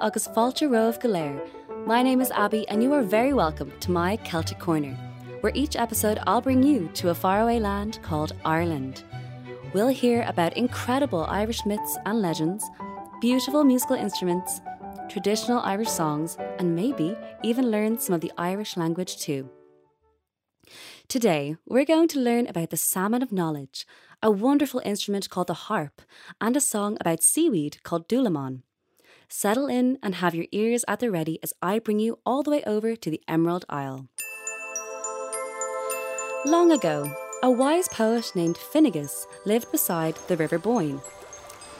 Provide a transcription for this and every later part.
agus fáilte roh galéir. My name is Abby, and you are very welcome to my Celtic Corner, where each episode I'll bring you to a faraway land called Ireland. We'll hear about incredible Irish myths and legends, beautiful musical instruments, traditional Irish songs, and maybe even learn some of the Irish language too. Today, we're going to learn about the salmon of knowledge, a wonderful instrument called the harp, and a song about seaweed called Dúlamán. Settle in and have your ears at the ready as I bring you all the way over to the Emerald Isle. Long ago, a wise poet named Finnegas lived beside the River Boyne.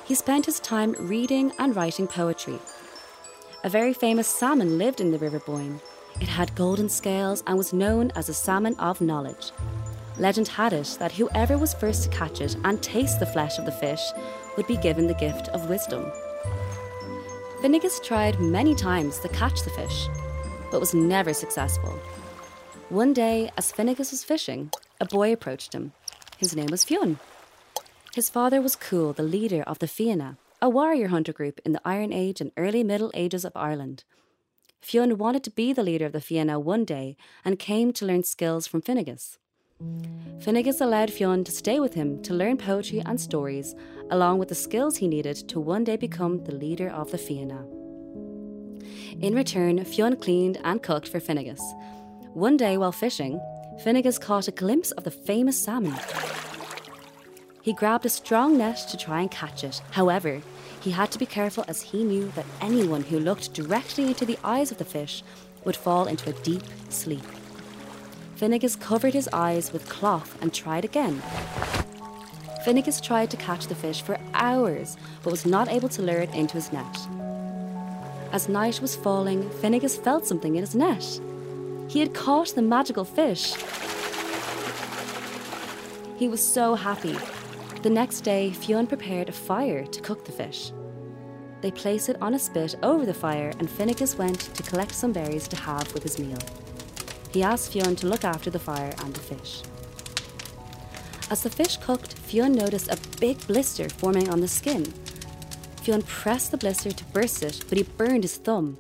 He spent his time reading and writing poetry. A very famous salmon lived in the River Boyne. It had golden scales and was known as a salmon of knowledge. Legend had it that whoever was first to catch it and taste the flesh of the fish would be given the gift of wisdom. Finnegas tried many times to catch the fish, but was never successful. One day, as Finnegas was fishing, a boy approached him. His name was Fionn. His father was Cumhall, the leader of the Fianna, a warrior hunter group in the Iron Age and early Middle Ages of Ireland. Fionn wanted to be the leader of the Fianna one day and came to learn skills from Finnegas. Finnegas allowed Fionn to stay with him to learn poetry and stories, along with the skills he needed to one day become the leader of the Fianna. In return, Fionn cleaned and cooked for Finnegas. One day while fishing, Finnegas caught a glimpse of the famous salmon. He grabbed a strong net to try and catch it. However, he had to be careful as he knew that anyone who looked directly into the eyes of the fish would fall into a deep sleep. Finnegas covered his eyes with cloth and tried again. Finnegas tried to catch the fish for hours, but was not able to lure it into his net. As night was falling, Finnegas felt something in his net. He had caught the magical fish. He was so happy. The next day, Fionn prepared a fire to cook the fish. They placed it on a spit over the fire, and Finnegas went to collect some berries to have with his meal he asked Fionn to look after the fire and the fish. As the fish cooked, Fionn noticed a big blister forming on the skin. Fionn pressed the blister to burst it, but he burned his thumb.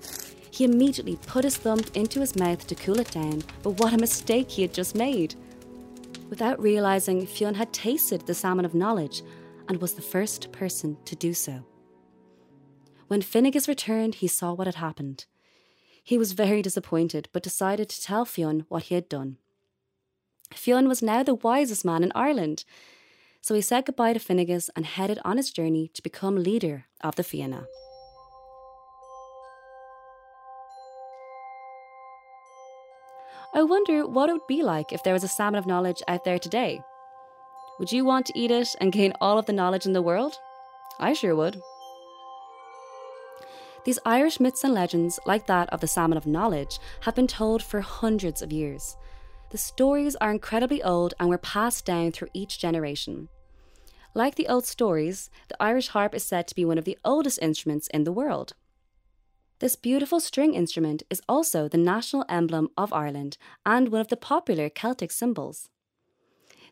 He immediately put his thumb into his mouth to cool it down, but what a mistake he had just made! Without realizing, Fionn had tasted the salmon of knowledge and was the first person to do so. When Finnegas returned, he saw what had happened. He was very disappointed, but decided to tell Fionn what he had done. Fionn was now the wisest man in Ireland, so he said goodbye to Finnegas and headed on his journey to become leader of the Fianna. I wonder what it would be like if there was a salmon of knowledge out there today. Would you want to eat it and gain all of the knowledge in the world? I sure would. These Irish myths and legends, like that of the Salmon of Knowledge, have been told for hundreds of years. The stories are incredibly old and were passed down through each generation. Like the old stories, the Irish harp is said to be one of the oldest instruments in the world. This beautiful string instrument is also the national emblem of Ireland and one of the popular Celtic symbols.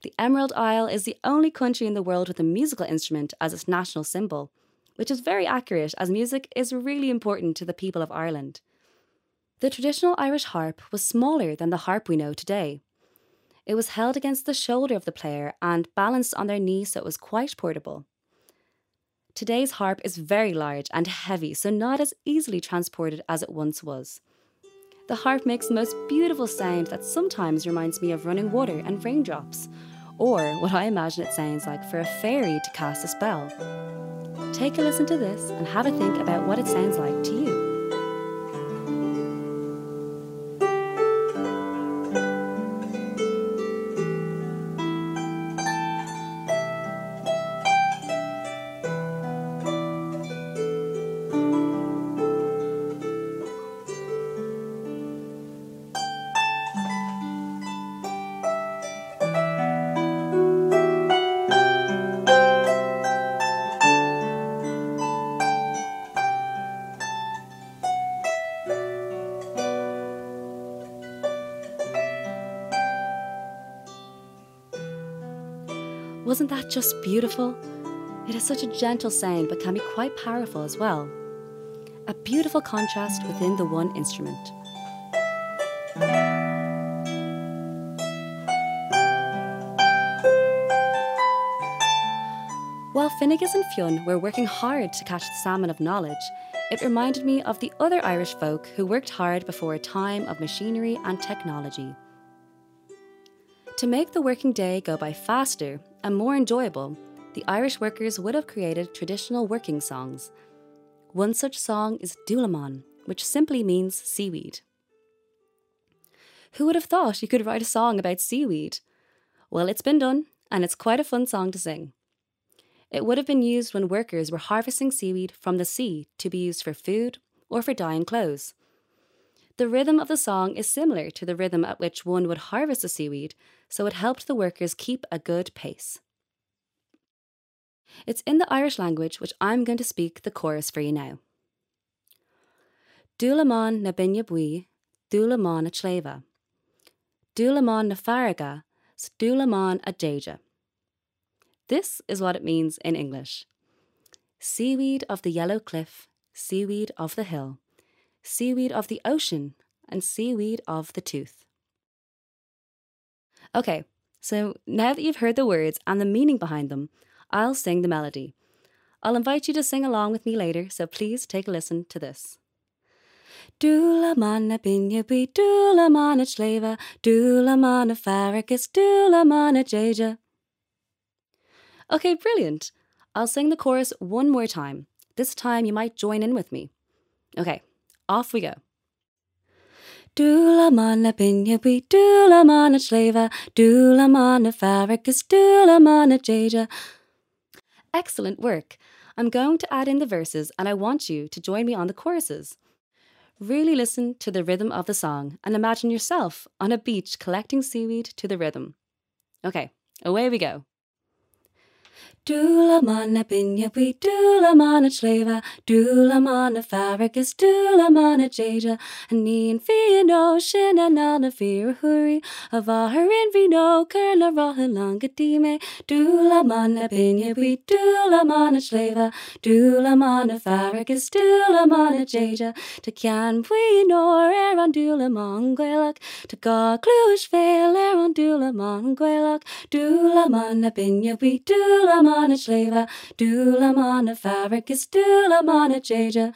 The Emerald Isle is the only country in the world with a musical instrument as its national symbol, which is very accurate as music is really important to the people of Ireland. The traditional Irish harp was smaller than the harp we know today. It was held against the shoulder of the player and balanced on their knee so it was quite portable. Today's harp is very large and heavy, so not as easily transported as it once was. The harp makes the most beautiful sound that sometimes reminds me of running water and raindrops, or what I imagine it sounds like for a fairy to cast a spell. Take a listen to this and have a think about what it sounds like to you. Wasn't that just beautiful? It has such a gentle sound but can be quite powerful as well. a beautiful contrast within the one instrument. While Finnegas and Fionn were working hard to catch the salmon of knowledge, it reminded me of the other Irish folk who worked hard before a time of machinery and technology. To make the working day go by faster and more enjoyable, the Irish workers would have created traditional working songs. One such song is Dúlamán, which simply means seaweed. Who would have thought you could write a song about seaweed? Well, it's been done, and it's quite a fun song to sing. It would have been used when workers were harvesting seaweed from the sea to be used for food or for dyeing clothes. The rhythm of the song is similar to the rhythm at which one would harvest the seaweed, so it helped the workers keep a good pace. It's in the Irish language, which I'm going to speak the chorus for you now. Dúlaman na binne bui, dúlaman a chleva. Dúlaman na faraga, dúlaman a deja. This is what it means in English seaweed of the yellow cliff, seaweed of the hill, seaweed of the ocean, and seaweed of the tooth. Okay, so now that you've heard the words and the meaning behind them, I'll sing the melody. I'll invite you to sing along with me later, so please take a listen to this. Dula mana binya bi dula mana chleva, dula mana farragus, dula mana jaja. Okay, brilliant. I'll sing the chorus one more time. This time you might join in with me. Okay, off we go. Dula mana binya bi dula mana chleva, dula mana farragus, dula mana jaja. Excellent work. I'm going to add in the verses and I want you to join me on the choruses. Really listen to the rhythm of the song and imagine yourself on a beach collecting seaweed to the rhythm. Okay, away we go. Dula mana bi dula mana chleva, dula mana farragus, dula mana jaja, and ni and fi an ocean and na fear hurry, of our in vino, kerla rohan dime, dula mana bi dula mana chleva, dula mana farragus, dula mana jaja, we nor er on dula mongwelak, to ga cluish fail er on dula mongwelak, dula mana binya bi dula mana chleva, dula mana farragus, dula mana jaja.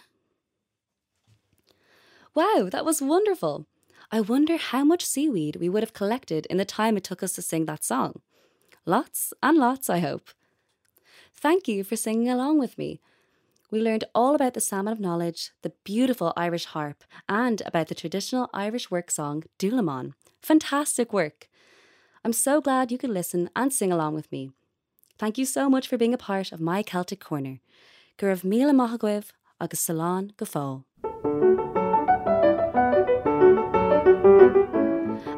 Wow, that was wonderful. I wonder how much seaweed we would have collected in the time it took us to sing that song. Lots and lots, I hope. Thank you for singing along with me. We learned all about the Salmon of Knowledge, the beautiful Irish harp, and about the traditional Irish work song, Dúlamán. Fantastic work! I'm so glad you could listen and sing along with me. Thank you so much for being a part of my Celtic Corner. Gurv Mila Mahagwev agus Salon Gafol.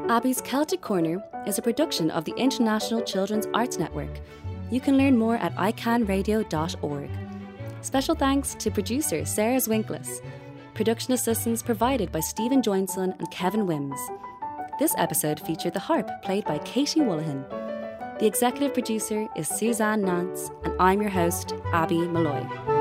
Abby's Celtic Corner is a production of the International Children's Arts Network. You can learn more at icanradio.org. Special thanks to producer Sarah Zwinklis. Production assistance provided by Stephen Joinson and Kevin Wims. This episode featured the harp played by Katie Woolahan. The executive producer is Suzanne Nance, and I'm your host, Abby Malloy.